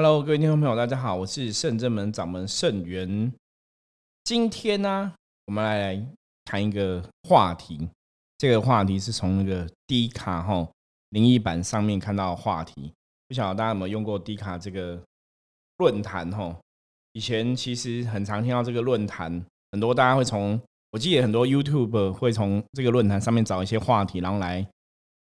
Hello，各位听众朋友，大家好，我是圣正门掌门圣元。今天呢，我们来谈一个话题。这个话题是从那个 D 卡哈灵异版上面看到的话题。不晓得大家有没有用过 D 卡这个论坛哈？以前其实很常听到这个论坛，很多大家会从，我记得很多 YouTube 会从这个论坛上面找一些话题，然后来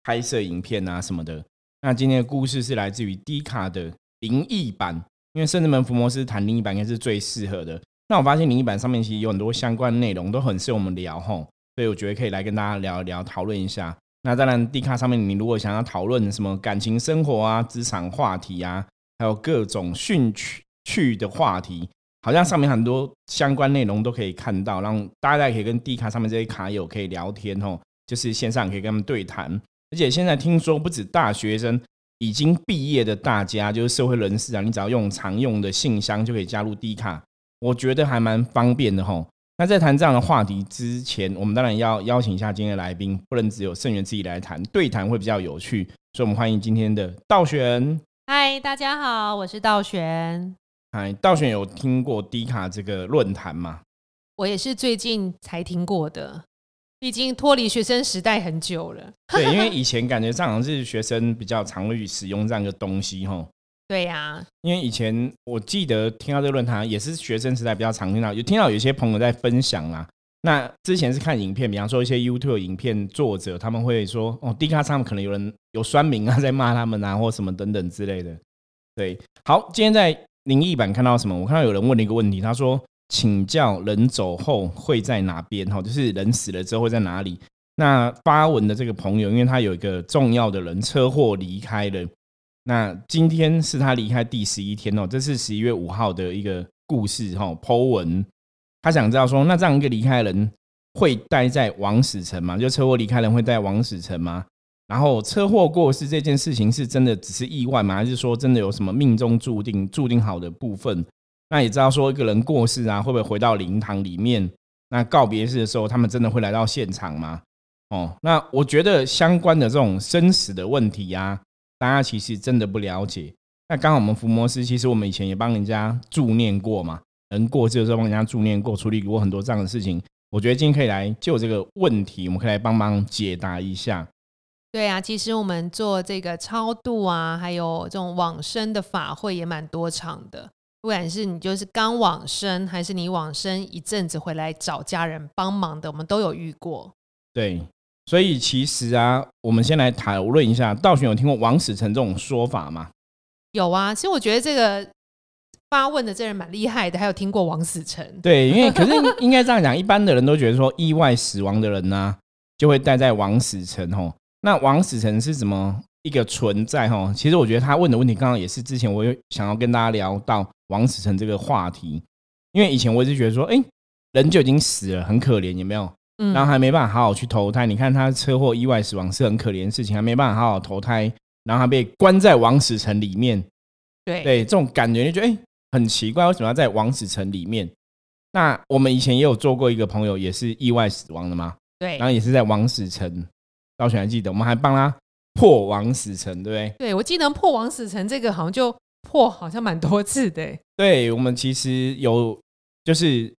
拍摄影片啊什么的。那今天的故事是来自于 D 卡的。灵异版，因为圣智门伏魔师谈灵异版应该是最适合的。那我发现灵异版上面其实有很多相关内容，都很适合我们聊吼，所以我觉得可以来跟大家聊一聊，讨论一下。那当然，地卡上面你如果想要讨论什么感情生活啊、职场话题啊，还有各种兴趣趣的话题，好像上面很多相关内容都可以看到，让大家可以跟地卡上面这些卡友可以聊天吼，就是线上可以跟他们对谈。而且现在听说不止大学生。已经毕业的大家，就是社会人士啊，你只要用常用的信箱就可以加入 D 卡，我觉得还蛮方便的吼。那在谈这样的话题之前，我们当然要邀请一下今天的来宾，不能只有盛元自己来谈，对谈会比较有趣，所以我们欢迎今天的道玄。嗨，大家好，我是道玄。嗨，道玄有听过 D 卡这个论坛吗？我也是最近才听过的。已经脱离学生时代很久了。对，因为以前感觉上好像是学生比较常会使用这样一个东西，哈。对呀，因为以前我记得听到这个论坛也是学生时代比较常听到，有听到有些朋友在分享啦。那之前是看影片，比方说一些 YouTube 影片作者，他们会说哦，D 卡上可能有人有酸民啊，在骂他们啊，或什么等等之类的。对，好，今天在灵异版看到什么？我看到有人问了一个问题，他说。请教人走后会在哪边？哈，就是人死了之后会在哪里？那发文的这个朋友，因为他有一个重要的人车祸离开了，那今天是他离开第十一天哦，这是十一月五号的一个故事哈。Po 文，他想知道说，那这样一个离开人会待在王死城吗？就车祸离开人会在王死城吗？然后车祸过世这件事情是真的只是意外吗？还是说真的有什么命中注定、注定好的部分？那也知道说一个人过世啊，会不会回到灵堂里面？那告别式的时候，他们真的会来到现场吗？哦，那我觉得相关的这种生死的问题呀，大家其实真的不了解。那刚好我们伏魔师，其实我们以前也帮人家助念过嘛，人过世的时候帮人家助念过，处理过很多这样的事情。我觉得今天可以来就这个问题，我们可以来帮忙解答一下。对啊，其实我们做这个超度啊，还有这种往生的法会也蛮多场的。不管是你就是刚往生，还是你往生一阵子回来找家人帮忙的，我们都有遇过。对，所以其实啊，我们先来讨论一下，道玄有听过王死城这种说法吗？有啊，其实我觉得这个发问的这人蛮厉害的，还有听过王死城。对，因为可是应该这样讲，一般的人都觉得说意外死亡的人呢，就会待在王死城哦。那王死城是什么？一个存在哈，其实我觉得他问的问题，刚刚也是之前我有想要跟大家聊到王死城这个话题，因为以前我一直觉得说，哎，人就已经死了，很可怜，有没有？嗯，然后还没办法好好去投胎。你看他车祸意外死亡是很可怜的事情，还没办法好好投胎，然后他被关在王死城里面。对对，这种感觉就觉得哎，很奇怪，为什么要在王死城里面？那我们以前也有做过一个朋友，也是意外死亡的嘛。对，然后也是在王死城，到现在记得，我们还帮他。破王死城，对不对？对，我记得破王死城这个好像就破，好像蛮多次的。对，我们其实有就是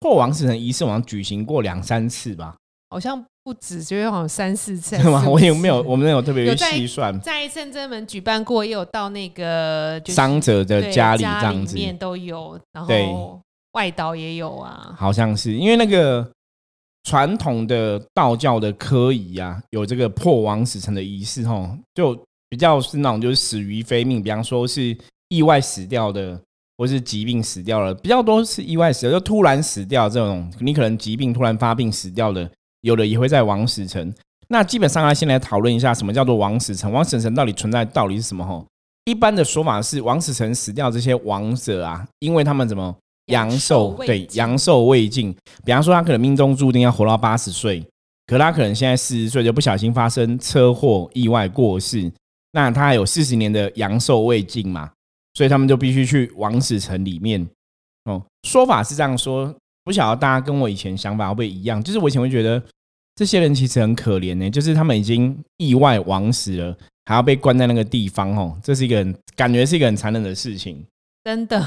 破王死城仪式，好像举行过两三次吧？好像不止，觉得好像三四次。是 吗？我也没有，我们有特别细算。在圣真门举办过，也有到那个伤者的家里这样子，面都有。然后外岛也有啊，好像是因为那个。传统的道教的科仪啊，有这个破亡死城的仪式，吼，就比较是那种就是死于非命，比方说是意外死掉的，或是疾病死掉了，比较多是意外死掉，就突然死掉这种，你可能疾病突然发病死掉的，有的也会在亡死城。那基本上啊，先来讨论一下什么叫做亡死城，亡死城到底存在道理是什么？吼，一般的说法是王死城死掉这些王者啊，因为他们怎么？阳寿对阳寿未尽，比方说他可能命中注定要活到八十岁，可他可能现在四十岁就不小心发生车祸意外过世，那他还有四十年的阳寿未尽嘛，所以他们就必须去王死城里面。哦，说法是这样说，不晓得大家跟我以前想法会不会一样？就是我以前会觉得这些人其实很可怜呢，就是他们已经意外亡死了，还要被关在那个地方哦，这是一个很感觉是一个很残忍的事情。真的。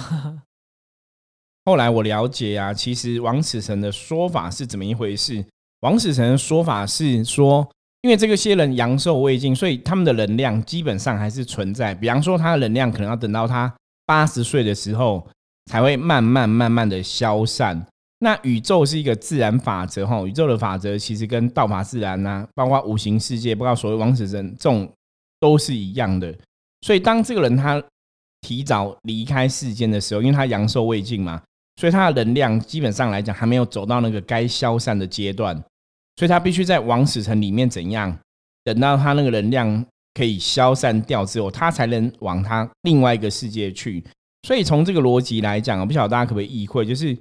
后来我了解啊，其实王死神的说法是怎么一回事？王死神的说法是说，因为这个些人阳寿未尽，所以他们的能量基本上还是存在。比方说，他的能量可能要等到他八十岁的时候，才会慢慢慢慢的消散。那宇宙是一个自然法则哈，宇宙的法则其实跟道法自然呐，包括五行世界，包括所谓王死神这种都是一样的。所以当这个人他提早离开世间的时候，因为他阳寿未尽嘛，所以他的能量基本上来讲还没有走到那个该消散的阶段，所以他必须在王死城里面怎样，等到他那个能量可以消散掉之后，他才能往他另外一个世界去。所以从这个逻辑来讲，我不晓得大家可不可以意会，就是。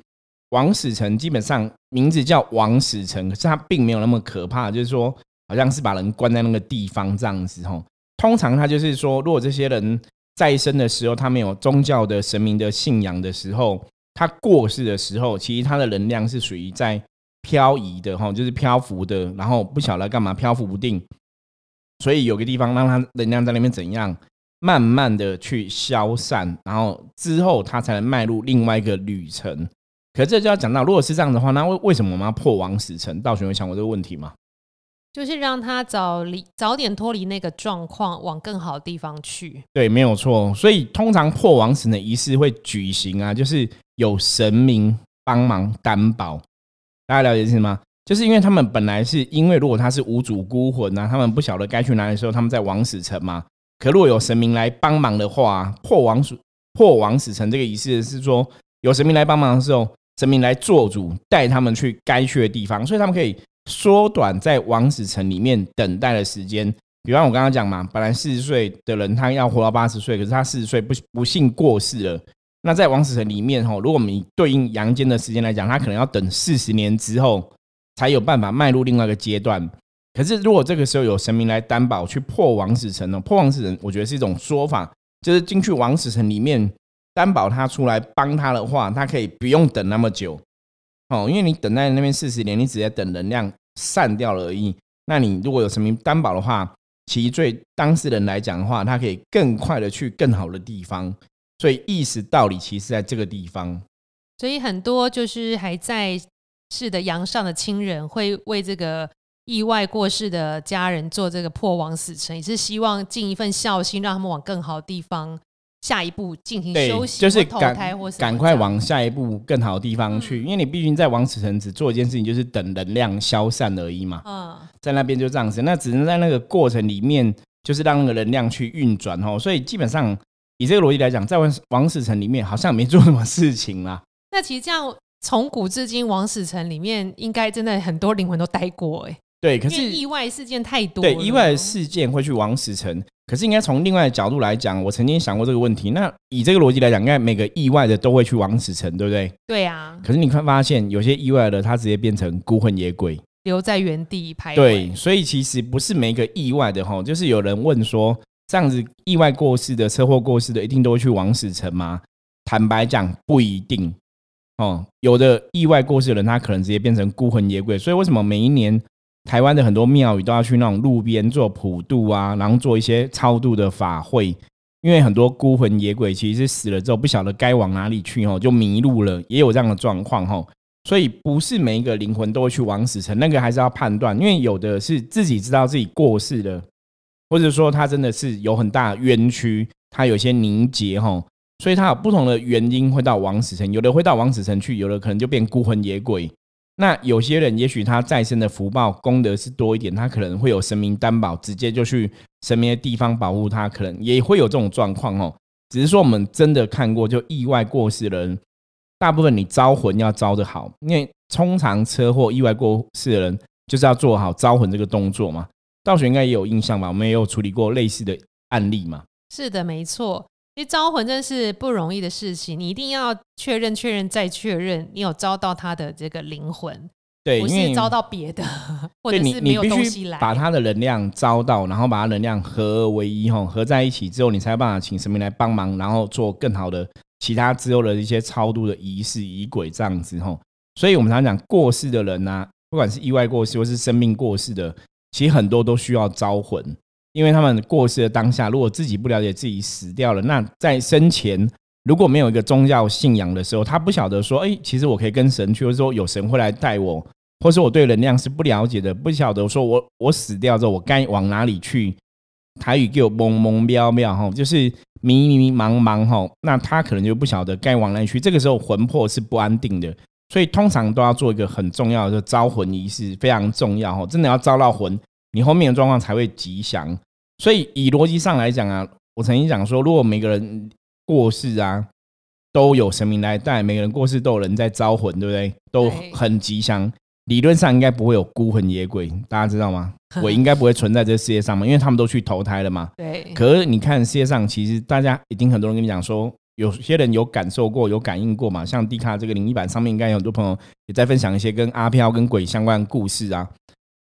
王死城基本上名字叫王死城，可是它并没有那么可怕，就是说好像是把人关在那个地方这样子吼。通常他就是说，如果这些人在生的时候，他没有宗教的神明的信仰的时候，他过世的时候，其实他的能量是属于在漂移的哈，就是漂浮的，然后不晓得干嘛漂浮不定，所以有个地方让他能量在那边怎样慢慢的去消散，然后之后他才能迈入另外一个旅程。可这就要讲到，如果是这样的话，那为为什么我们要破亡死城？道玄有想过这个问题吗？就是让他早离早点脱离那个状况，往更好的地方去。对，没有错。所以通常破亡死的仪式会举行啊，就是有神明帮忙担保。大家了解意思吗？就是因为他们本来是因为如果他是无主孤魂啊，他们不晓得该去哪里的时候，他们在王死城嘛。可如果有神明来帮忙的话，破王死破王死城这个仪式是说有神明来帮忙的时候。神明来做主，带他们去该去的地方，所以他们可以缩短在王死城里面等待的时间。比方我刚刚讲嘛，本来四十岁的人他要活到八十岁，可是他四十岁不不幸过世了。那在王死城里面，哈，如果我们以对应阳间的时间来讲，他可能要等四十年之后才有办法迈入另外一个阶段。可是如果这个时候有神明来担保去破王死城呢？破王死城，我觉得是一种说法，就是进去王死城里面。担保他出来帮他的话，他可以不用等那么久哦，因为你等在那边四十年，你只在等能量散掉了而已。那你如果有神明担保的话，其实对当事人来讲的话，他可以更快的去更好的地方。所以意识道理其实在这个地方。所以很多就是还在世的阳上的亲人会为这个意外过世的家人做这个破亡死城，也是希望尽一份孝心，让他们往更好的地方。下一步进行休息，就是赶赶快往下一步更好的地方去，因为你毕竟在王死城只做一件事情，就是等能量消散而已嘛。嗯，在那边就这样子，那只能在那个过程里面，就是让那个能量去运转哦。所以基本上以这个逻辑来讲，在王王死城里面好像没做什么事情啦。那其实这样从古至今，王死城里面应该真的很多灵魂都待过哎。对，可是意外事件太多。对，意外的事件会去王死城。可是应该从另外的角度来讲，我曾经想过这个问题。那以这个逻辑来讲，应该每个意外的都会去王死城，对不对？对啊。可是你会发现，有些意外的，他直接变成孤魂野鬼，留在原地拍。对，所以其实不是每一个意外的哈，就是有人问说，这样子意外过世的、车祸过世的，一定都会去王死城吗？坦白讲，不一定。哦，有的意外过世的人，他可能直接变成孤魂野鬼。所以为什么每一年？台湾的很多庙宇都要去那种路边做普渡啊，然后做一些超度的法会，因为很多孤魂野鬼其实死了之后不晓得该往哪里去哦，就迷路了，也有这样的状况哦。所以不是每一个灵魂都会去往死城，那个还是要判断，因为有的是自己知道自己过世了，或者说他真的是有很大冤屈，他有些凝结哈，所以他有不同的原因会到往死城，有的会到往死城去，有的可能就变孤魂野鬼。那有些人，也许他再生的福报功德是多一点，他可能会有神明担保，直接就去神明的地方保护他，可能也会有这种状况哦。只是说我们真的看过，就意外过世的人，大部分你招魂要招的好，因为通常车祸意外过世的人就是要做好招魂这个动作嘛。道学应该也有印象吧？我们也有处理过类似的案例嘛？是的，没错。因为招魂真是不容易的事情，你一定要确认、确认再确认，你有招到他的这个灵魂，对，不是招到别的，或者是没有东西来，把他的能量招到，然后把他能量合而为一，吼，合在一起之后，你才有办法请神明来帮忙，然后做更好的其他之后的一些超度的仪式、仪轨这样子，吼。所以我们常讲过世的人呐，不管是意外过世或是生命过世的，其实很多都需要招魂。因为他们过世的当下，如果自己不了解自己死掉了，那在生前如果没有一个宗教信仰的时候，他不晓得说，哎，其实我可以跟神去，或者说有神会来带我，或是我对能量是不了解的，不晓得说我我死掉之后我该往哪里去。台语给我蒙蒙渺渺哈，就是迷迷茫茫哈，那他可能就不晓得该往哪里去。这个时候魂魄是不安定的，所以通常都要做一个很重要的招魂仪式，非常重要哦，真的要招到魂。你后面的状况才会吉祥，所以以逻辑上来讲啊，我曾经讲说，如果每个人过世啊，都有神明来带，每个人过世都有人在招魂，对不对？都很吉祥。理论上应该不会有孤魂野鬼，大家知道吗？我应该不会存在这个世界上嘛，因为他们都去投胎了嘛。对。可是你看世界上，其实大家一定很多人跟你讲说，有些人有感受过、有感应过嘛。像迪卡这个灵异版上面，应该有很多朋友也在分享一些跟阿飘、跟鬼相关的故事啊。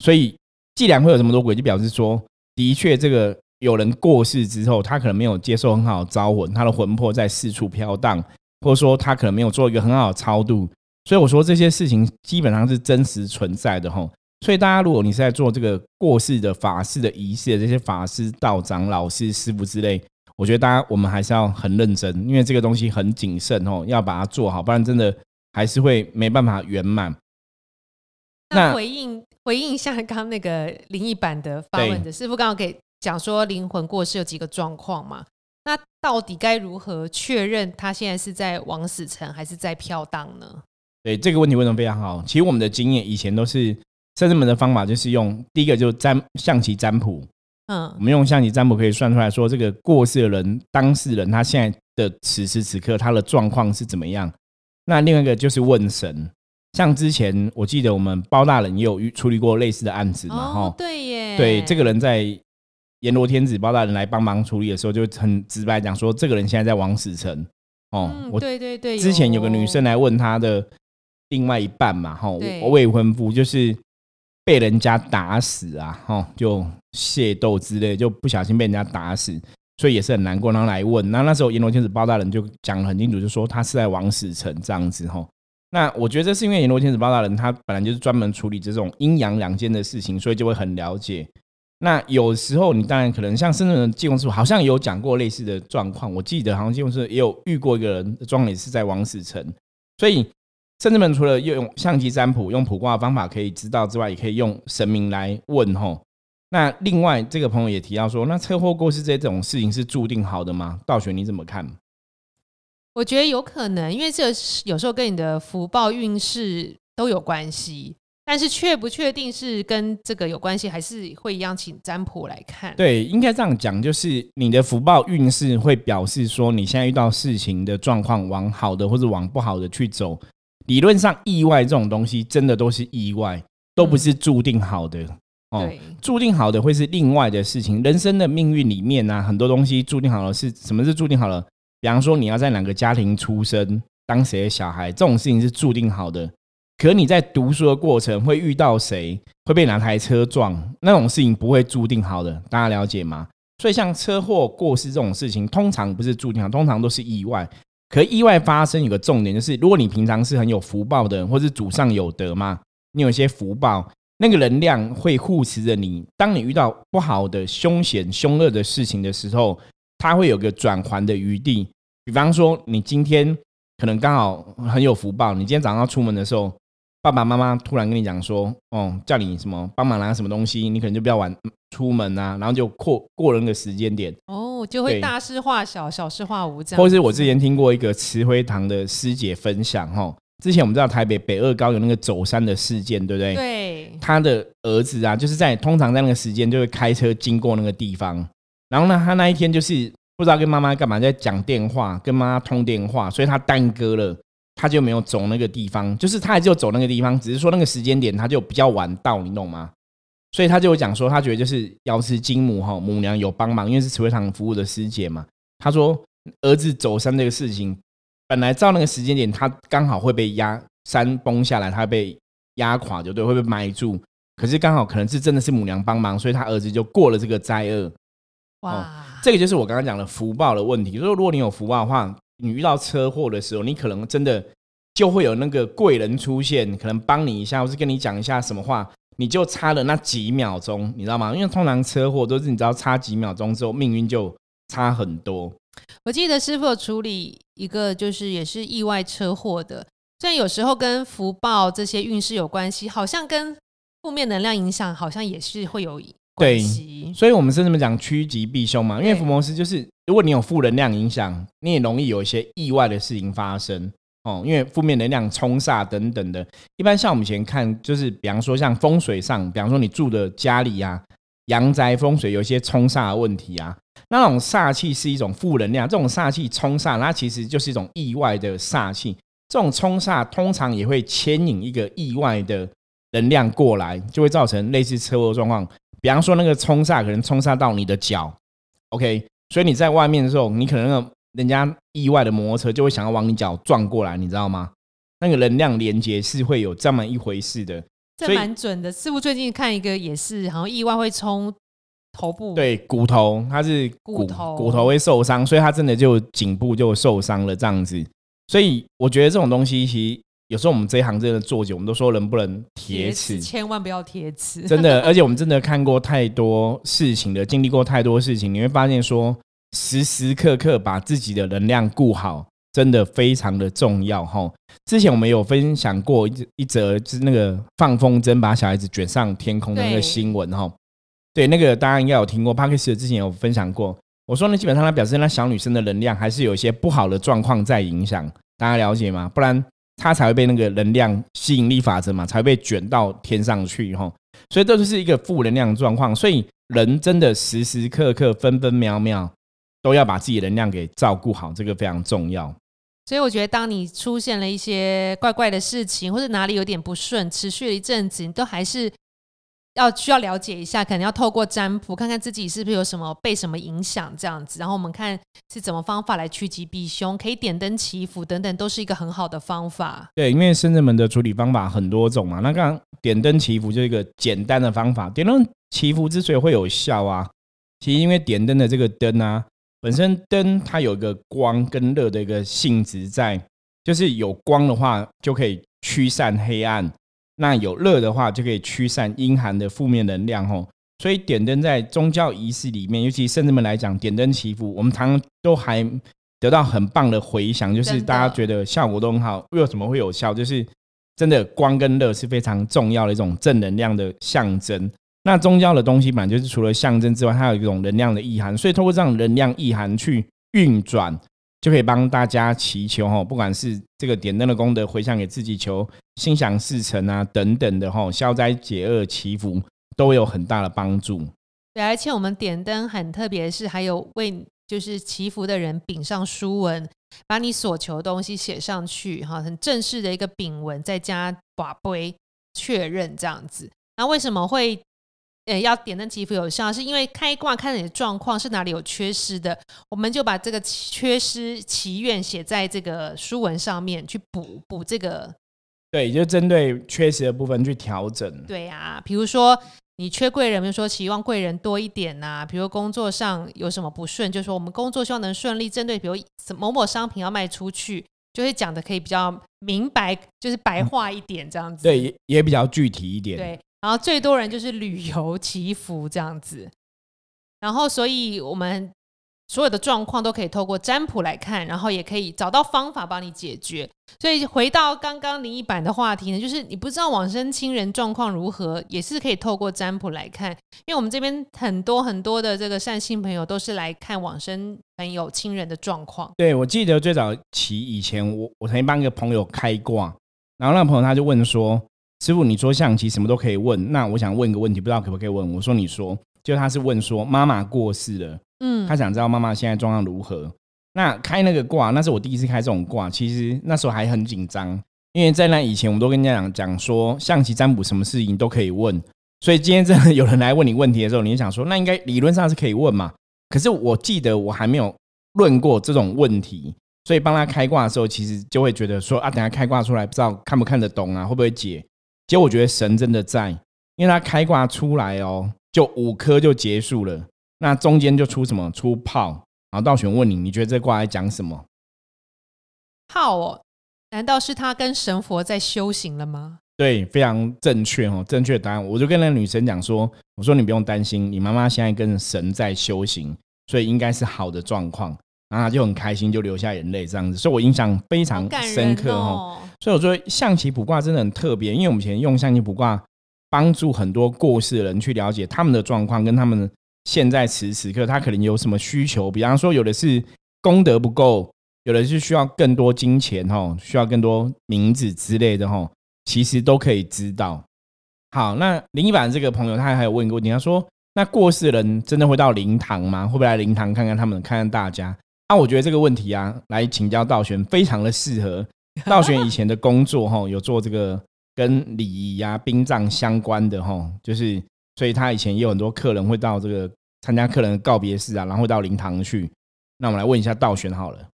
所以。既然会有这么多鬼，就表示说，的确，这个有人过世之后，他可能没有接受很好的招魂，他的魂魄在四处飘荡，或者说他可能没有做一个很好的超度。所以我说这些事情基本上是真实存在的哈。所以大家如果你是在做这个过世的法事的仪式这些法师、道长、老师、师傅之类，我觉得大家我们还是要很认真，因为这个东西很谨慎哦，要把它做好，不然真的还是会没办法圆满。那回应。回应一下刚刚那个灵异版的发问的师傅，刚刚给讲说灵魂过世有几个状况嘛？那到底该如何确认他现在是在往死城还是在飘荡呢？对这个问题问的非常好。其实我们的经验以前都是甚至我们的方法，就是用第一个就占象棋占卜。嗯，我们用象棋占卜可以算出来说，这个过世的人当事人他现在的此时此刻他的状况是怎么样。那另外一个就是问神。像之前我记得我们包大人也有处理过类似的案子嘛，哈，对耶，对，这个人在阎罗天子包大人来帮忙处理的时候，就很直白讲说，这个人现在在王死城，哦，我对对对，之前有个女生来问他的另外一半嘛，哈，未婚夫就是被人家打死啊，哈，就械斗之类，就不小心被人家打死，所以也是很难过，然后来问，那那时候阎罗天子包大人就讲很清楚，就说他是在王死城这样子，哈。那我觉得这是因为阎罗天子包大人他本来就是专门处理这种阴阳两间的事情，所以就会很了解。那有时候你当然可能像深圳的济公师傅，好像有讲过类似的状况。我记得好像济公师也有遇过一个人的状，也是在王死城。所以深圳们除了用相机占卜、用卜卦的方法可以知道之外，也可以用神明来问吼。那另外这个朋友也提到说，那车祸过世这种事情是注定好的吗？道玄你怎么看？我觉得有可能，因为这有时候跟你的福报运势都有关系，但是确不确定是跟这个有关系，还是会一样请占卜来看。对，应该这样讲，就是你的福报运势会表示说你现在遇到事情的状况往好的或者往不好的去走。理论上，意外这种东西真的都是意外，都不是注定好的哦。注定好的会是另外的事情。人生的命运里面呢，很多东西注定好了是什么是注定好了？比方说，你要在哪个家庭出生，当谁的小孩，这种事情是注定好的。可你在读书的过程会遇到谁，会被哪台车撞，那种事情不会注定好的。大家了解吗？所以像车祸过失这种事情，通常不是注定好，通常都是意外。可意外发生有个重点，就是如果你平常是很有福报的人，或是祖上有德嘛，你有些福报，那个能量会护持着你。当你遇到不好的凶险、凶恶的事情的时候，它会有个转还的余地，比方说，你今天可能刚好很有福报，你今天早上出门的时候，爸爸妈妈突然跟你讲说，哦，叫你什么帮忙拿什么东西，你可能就不要晚出门啊，然后就过过了那个时间点，哦，就会大事化小，小事化无这样。或是我之前听过一个慈辉堂的师姐分享，哈，之前我们知道台北北二高有那个走山的事件，对不对？对，他的儿子啊，就是在通常在那个时间就会开车经过那个地方。然后呢，他那一天就是不知道跟妈妈干嘛，在讲电话，跟妈妈通电话，所以他耽搁了，他就没有走那个地方。就是他还是有走那个地方，只是说那个时间点他就比较晚到，你懂吗？所以他就讲说，他觉得就是瑶池金母哈母娘有帮忙，因为是慈惠堂服务的师姐嘛。他说儿子走山这个事情，本来照那个时间点，他刚好会被压山崩下来，他被压垮，就对，会被埋住。可是刚好可能是真的是母娘帮忙，所以他儿子就过了这个灾厄。哇，这个就是我刚刚讲的福报的问题。就是如果你有福报的话，你遇到车祸的时候，你可能真的就会有那个贵人出现，可能帮你一下，或是跟你讲一下什么话，你就差了那几秒钟，你知道吗？因为通常车祸都是你知道差几秒钟之后，命运就差很多。我记得师傅有处理一个，就是也是意外车祸的，虽然有时候跟福报这些运势有关系，好像跟负面能量影响，好像也是会有关系。所以，我们是这么讲趋吉避凶嘛？因为福摩斯就是，如果你有负能量影响，你也容易有一些意外的事情发生哦。因为负面能量冲煞等等的，一般像我们以前看，就是比方说像风水上，比方说你住的家里啊，阳宅风水有一些冲煞的问题啊。那种煞气是一种负能量，这种煞气冲煞，它其实就是一种意外的煞气。这种冲煞通常也会牵引一个意外的能量过来，就会造成类似车祸状况。比方说，那个冲煞可能冲煞到你的脚，OK，所以你在外面的时候，你可能人家意外的摩托车就会想要往你脚撞过来，你知道吗？那个能量连接是会有这么一回事的，这蛮准的。师傅最近看一个也是，好像意外会冲。头部对骨头，它是骨头骨头会受伤，所以它真的就颈部就受伤了这样子。所以我觉得这种东西，其实有时候我们这一行真的做久，我们都说能不能铁齿，千万不要铁齿。真的，而且我们真的看过太多事情的，经历过太多事情，你会发现说时时刻刻把自己的能量顾好，真的非常的重要哈。之前我们有分享过一一则，就是那个放风筝把小孩子卷上天空的那个新闻哈。对，那个大家应该有听过 p a r k e s 之前有分享过。我说呢，基本上他表示那小女生的能量还是有一些不好的状况在影响，大家了解吗？不然她才会被那个能量吸引力法则嘛，才会被卷到天上去哈。所以这就是一个负能量状况。所以人真的时时刻刻、分分秒秒都要把自己的能量给照顾好，这个非常重要。所以我觉得，当你出现了一些怪怪的事情，或者哪里有点不顺，持续了一阵子，你都还是。要需要了解一下，可能要透过占卜看看自己是不是有什么被什么影响这样子，然后我们看是怎么方法来趋吉避凶，可以点灯祈福等等，都是一个很好的方法。对，因为深圳门的处理方法很多种嘛，那刚刚点灯祈福就是一个简单的方法。点灯祈福之所以会有效啊，其实因为点灯的这个灯啊，本身灯它有一个光跟热的一个性质在，就是有光的话就可以驱散黑暗。那有热的话，就可以驱散阴寒的负面能量吼。所以点灯在宗教仪式里面，尤其圣人们来讲，点灯祈福，我们常常都还得到很棒的回响，就是大家觉得效果都很好。为什么会有效？就是真的光跟热是非常重要的一种正能量的象征。那宗教的东西本来就是除了象征之外，它有一种能量的意涵，所以通过这样能量意涵去运转。就可以帮大家祈求哈，不管是这个点灯的功德回向给自己求心想事成啊等等的哈，消灾解厄祈福都有很大的帮助。对，而且我们点灯很特别，是还有为就是祈福的人禀上书文，把你所求的东西写上去哈，很正式的一个禀文，再加把杯确认这样子。那为什么会？呃，要点灯祈福有效，是因为开卦看你的状况是哪里有缺失的，我们就把这个缺失祈愿写在这个书文上面去补补这个。对，就针对缺失的部分去调整。对呀，比如说你缺贵人，比如说希望贵人多一点呐，比如工作上有什么不顺，就说我们工作希望能顺利。针对比如某某商品要卖出去，就会讲的可以比较明白，就是白话一点这样子。对，也比较具体一点。对。然后最多人就是旅游 祈福这样子，然后所以我们所有的状况都可以透过占卜来看，然后也可以找到方法帮你解决。所以回到刚刚林一版的话题呢，就是你不知道往生亲人状况如何，也是可以透过占卜来看。因为我们这边很多很多的这个善心朋友都是来看往生朋友亲人的状况。对，我记得最早期以前，我我曾经帮一个朋友开挂，然后那个朋友他就问说。师傅，你说象棋什么都可以问，那我想问一个问题，不知道可不可以问？我说你说，就他是问说妈妈过世了，嗯，他想知道妈妈现在状况如何。那开那个卦，那是我第一次开这种卦，其实那时候还很紧张，因为在那以前，我们都跟人家讲讲说象棋占卜什么事情都可以问，所以今天真的有人来问你问题的时候，你就想说那应该理论上是可以问嘛。可是我记得我还没有论过这种问题，所以帮他开卦的时候，其实就会觉得说啊，等下开卦出来，不知道看不看得懂啊，会不会解？结果我觉得神真的在，因为他开挂出来哦，就五颗就结束了，那中间就出什么出炮，然后道玄问你，你觉得这卦在讲什么？炮哦，难道是他跟神佛在修行了吗？对，非常正确哦，正确答案。我就跟那个女生讲说，我说你不用担心，你妈妈现在跟神在修行，所以应该是好的状况。然后她就很开心，就流下眼泪这样子，所以我印象非常深刻哦。所以我觉得象棋卜卦真的很特别，因为我们以前用象棋卜卦帮助很多过世的人去了解他们的状况，跟他们现在此时此刻他可能有什么需求。比方说，有的是功德不够，有的是需要更多金钱哈，需要更多名字之类的哈，其实都可以知道。好，那林一版这个朋友他还有问过你，他说：“那过世的人真的会到灵堂吗？会不会来灵堂看看他们，看看大家？”那我觉得这个问题啊，来请教道玄非常的适合。道玄以前的工作哈，有做这个跟礼仪呀、殡葬相关的哈，就是所以他以前也有很多客人会到这个参加客人的告别式啊，然后到灵堂去。那我们来问一下道玄好了，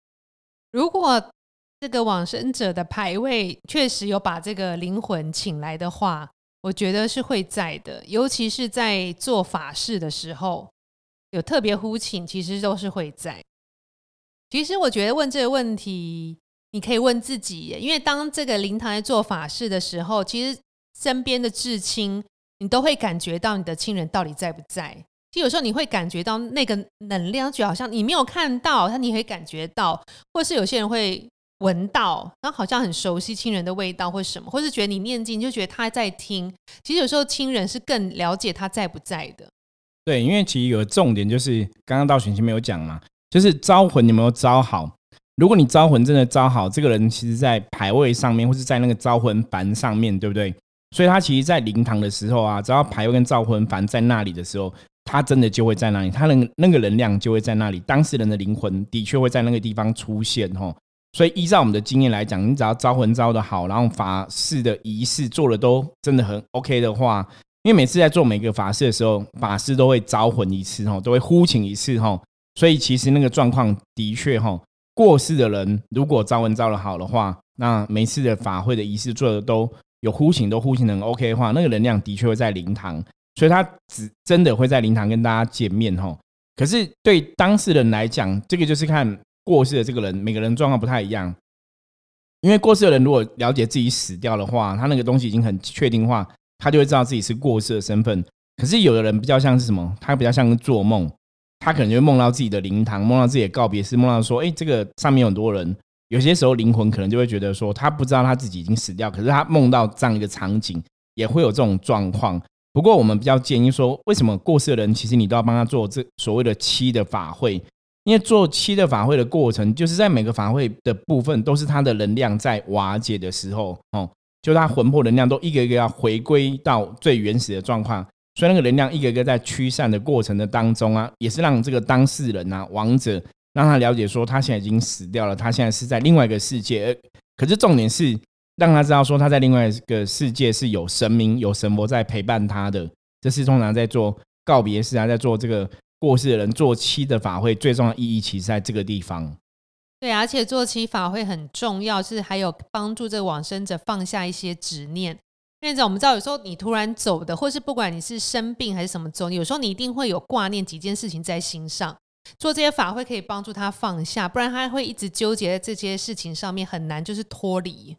如果这个往生者的牌位确实有把这个灵魂请来的话，我觉得是会在的，尤其是在做法事的时候有特别呼请，其实都是会在。其实我觉得问这个问题。你可以问自己，因为当这个灵堂在做法事的时候，其实身边的至亲，你都会感觉到你的亲人到底在不在。其实有时候你会感觉到那个能量，就好像你没有看到，但你会感觉到，或是有些人会闻到，然后好像很熟悉亲人的味道，或什么，或是觉得你念经就觉得他在听。其实有时候亲人是更了解他在不在的。对，因为其实有个重点就是刚刚到玄前没有讲嘛，就是招魂你没有招好。如果你招魂真的招好，这个人其实在牌位上面，或是在那个招魂幡上面对不对？所以他其实，在灵堂的时候啊，只要牌位跟招魂幡在那里的时候，他真的就会在那里，他的那个能量就会在那里，当事人的灵魂的确会在那个地方出现哦。所以依照我们的经验来讲，你只要招魂招的好，然后法事的仪式做的都真的很 OK 的话，因为每次在做每个法事的时候，法师都会招魂一次哈，都会呼请一次哈，所以其实那个状况的确哈。过世的人如果招文招的好的话，那每次的法会的仪式做的都有呼请，都呼请的 OK 的话，那个能量的确会在灵堂，所以他只真的会在灵堂跟大家见面哈。可是对当事人来讲，这个就是看过世的这个人，每个人状况不太一样。因为过世的人如果了解自己死掉的话，他那个东西已经很确定化，他就会知道自己是过世的身份。可是有的人比较像是什么？他比较像做梦。他可能就会梦到自己的灵堂，梦到自己的告别式，梦到说：“哎，这个上面有很多人。”有些时候灵魂可能就会觉得说，他不知道他自己已经死掉，可是他梦到这样一个场景，也会有这种状况。不过我们比较建议说，为什么过世的人其实你都要帮他做这所谓的七的法会？因为做七的法会的过程，就是在每个法会的部分都是他的能量在瓦解的时候，哦，就他魂魄能量都一个一个要回归到最原始的状况。所以那个能量一个个在驱散的过程的当中啊，也是让这个当事人啊，亡者让他了解说，他现在已经死掉了，他现在是在另外一个世界。可是重点是让他知道说，他在另外一个世界是有神明、有神佛在陪伴他的。这是通常在做告别式啊，在做这个过世的人做七的法会，最重要的意义其实在这个地方。对，而且做七法会很重要，是还有帮助这个往生者放下一些执念。院长，我们知道有时候你突然走的，或是不管你是生病还是什么走，有时候你一定会有挂念几件事情在心上。做这些法会可以帮助他放下，不然他会一直纠结在这些事情上面，很难就是脱离。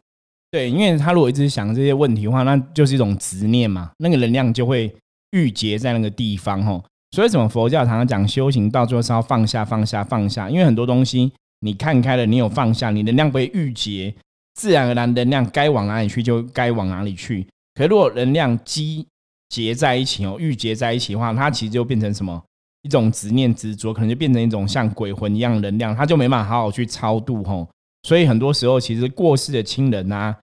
对，因为他如果一直想这些问题的话，那就是一种执念嘛，那个能量就会郁结在那个地方吼。所以，什么佛教常常讲修行到最后是要放下、放下、放下，因为很多东西你看开了，你有放下，你能量不会郁结，自然而然能量该往哪里去就该往哪里去。可如果能量积结在一起哦，郁结在一起的话，它其实就变成什么一种执念执着，可能就变成一种像鬼魂一样能量，它就没办法好好去超度吼。所以很多时候，其实过世的亲人啊，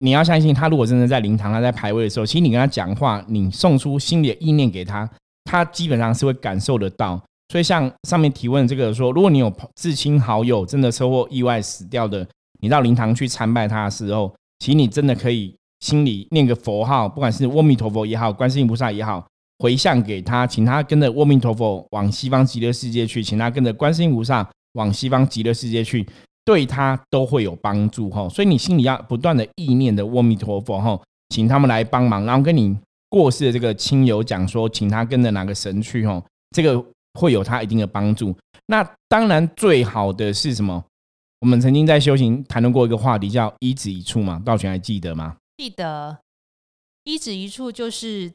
你要相信他，如果真的在灵堂，他在排位的时候，其实你跟他讲话，你送出心里的意念给他，他基本上是会感受得到。所以像上面提问这个说，如果你有至亲好友真的车祸意外死掉的，你到灵堂去参拜他的时候，其实你真的可以。心里念个佛号，不管是阿弥陀佛也好，观世音菩萨也好，回向给他，请他跟着阿弥陀佛往西方极乐世界去，请他跟着观世音菩萨往西方极乐世界去，对他都会有帮助哈。所以你心里要不断的意念的阿弥陀佛哈，请他们来帮忙，然后跟你过世的这个亲友讲说，请他跟着哪个神去哈，这个会有他一定的帮助。那当然最好的是什么？我们曾经在修行谈论过一个话题，叫一子一处嘛，道玄还记得吗？记得一指一处就是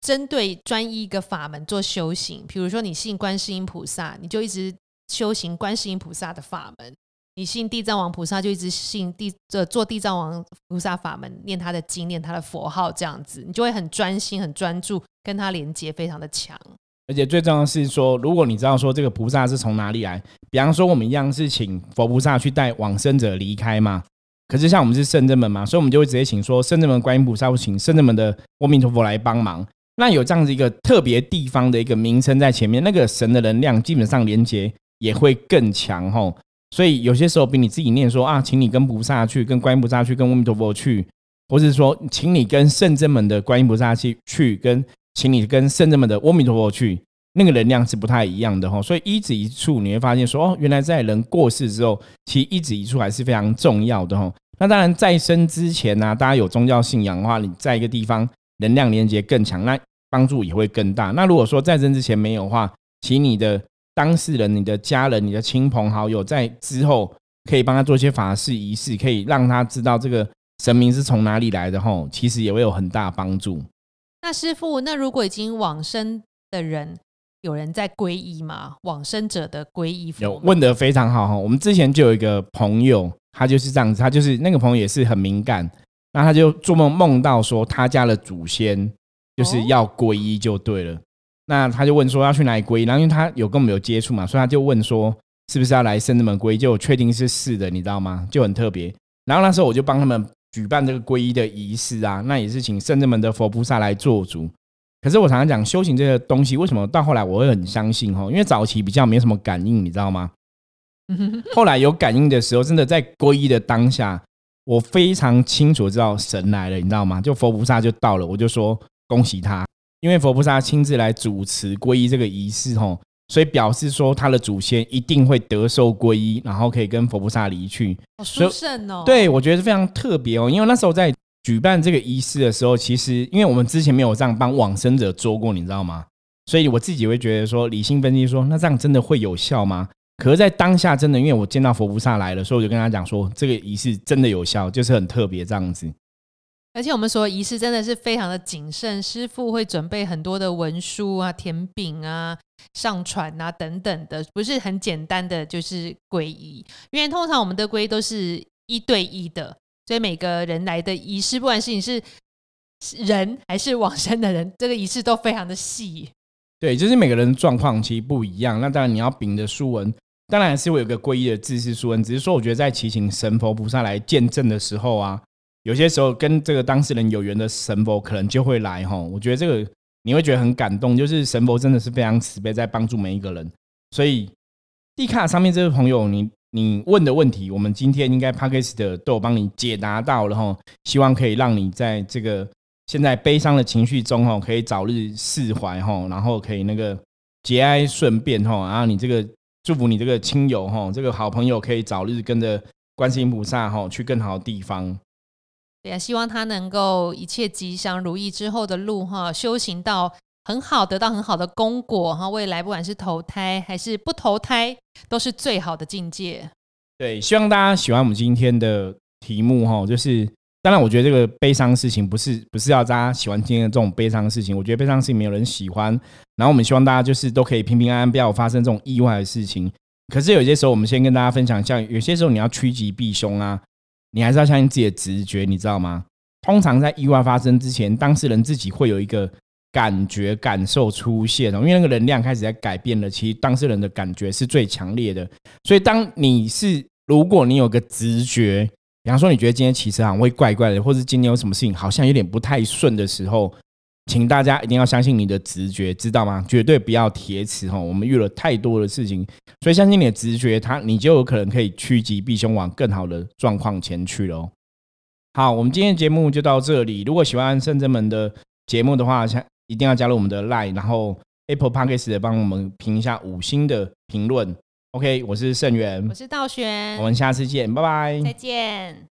针对专一一个法门做修行。比如说，你信观世音菩萨，你就一直修行观世音菩萨的法门；你信地藏王菩萨，就一直信地这做地藏王菩萨法门，念他的经，念他的佛号，这样子，你就会很专心、很专注，跟他连接非常的强。而且最重要的是说，如果你知道说这个菩萨是从哪里来，比方说我们一样是请佛菩萨去带往生者离开嘛。可是像我们是圣正门嘛，所以我们就会直接请说圣正门观音菩萨，或请圣正门的阿弥陀佛来帮忙。那有这样子一个特别地方的一个名称在前面，那个神的能量基本上连接也会更强吼。所以有些时候比你自己念说啊，请你跟菩萨去，跟观音菩萨去，跟阿弥陀佛去，或是说请你跟圣正门的观音菩萨去去跟。请你跟圣正门的阿弥陀佛去，那个能量是不太一样的哈。所以一指一处，你会发现说，哦，原来在人过世之后，其实一指一处还是非常重要的哈。那当然，在生之前呢，大家有宗教信仰的话，你在一个地方能量连接更强，那帮助也会更大。那如果说在生之前没有的话，请你的当事人、你的家人、你的亲朋好友，在之后可以帮他做一些法事仪式，可以让他知道这个神明是从哪里来的哈。其实也会有很大帮助。那师傅，那如果已经往生的人，有人在皈依吗？往生者的皈依有问得非常好哈。我们之前就有一个朋友，他就是这样子，他就是那个朋友也是很敏感，那他就做梦梦到说他家的祖先就是要皈依就对了。那他就问说要去哪里皈依，然后因为他有跟我们有接触嘛，所以他就问说是不是要来圣人门皈依，就确定是是的，你知道吗？就很特别。然后那时候我就帮他们。举办这个皈依的仪式啊，那也是请圣人们的佛菩萨来做主。可是我常常讲修行这个东西，为什么到后来我会很相信哈？因为早期比较没什么感应，你知道吗？后来有感应的时候，真的在皈依的当下，我非常清楚知道神来了，你知道吗？就佛菩萨就到了，我就说恭喜他，因为佛菩萨亲自来主持皈依这个仪式吼。所以表示说，他的祖先一定会得受皈依，然后可以跟佛菩萨离去。好殊胜哦！对，我觉得是非常特别哦。因为那时候在举办这个仪式的时候，其实因为我们之前没有这样帮往生者做过，你知道吗？所以我自己会觉得说，理性分析说，那这样真的会有效吗？可是，在当下真的，因为我见到佛菩萨来了，所以我就跟他讲说，这个仪式真的有效，就是很特别这样子。而且我们说仪式真的是非常的谨慎，师傅会准备很多的文书啊、甜饼啊、上传啊等等的，不是很简单的就是皈依。因为通常我们的皈依都是一对一的，所以每个人来的仪式，不管是你是人还是往生的人，这个仪式都非常的细。对，就是每个人状况其实不一样。那当然你要秉的书文，当然是会有个皈依的自式书文，只是说我觉得在祈请神佛菩萨来见证的时候啊。有些时候跟这个当事人有缘的神佛可能就会来哈，我觉得这个你会觉得很感动，就是神佛真的是非常慈悲，在帮助每一个人。所以地卡上面这位朋友，你你问的问题，我们今天应该 p a c k a g e 的都有帮你解答到了哈，希望可以让你在这个现在悲伤的情绪中哈，可以早日释怀哈，然后可以那个节哀顺变哈，然后你这个祝福你这个亲友哈，这个好朋友可以早日跟着观世音菩萨哈去更好的地方。对呀，希望他能够一切吉祥如意，之后的路哈，修行到很好，得到很好的功果哈。未来不管是投胎还是不投胎，都是最好的境界。对，希望大家喜欢我们今天的题目哈。就是当然，我觉得这个悲伤事情不是不是要大家喜欢今天的这种悲伤的事情。我觉得悲伤事情没有人喜欢。然后我们希望大家就是都可以平平安安，不要发生这种意外的事情。可是有些时候，我们先跟大家分享一下，有些时候你要趋吉避凶啊。你还是要相信自己的直觉，你知道吗？通常在意外发生之前，当事人自己会有一个感觉、感受出现哦，因为那个能量开始在改变了。其实当事人的感觉是最强烈的，所以当你是如果你有个直觉，比方说你觉得今天骑车好像会怪怪的，或者今天有什么事情好像有点不太顺的时候。请大家一定要相信你的直觉，知道吗？绝对不要铁齿哈！我们遇了太多的事情，所以相信你的直觉，他你就有可能可以趋吉避凶，往更好的状况前去喽。好，我们今天的节目就到这里。如果喜欢圣真门的节目的话，一定要加入我们的 Line，然后 Apple Podcast 也帮我们评一下五星的评论。OK，我是盛元，我是道玄，我们下次见，拜拜，再见。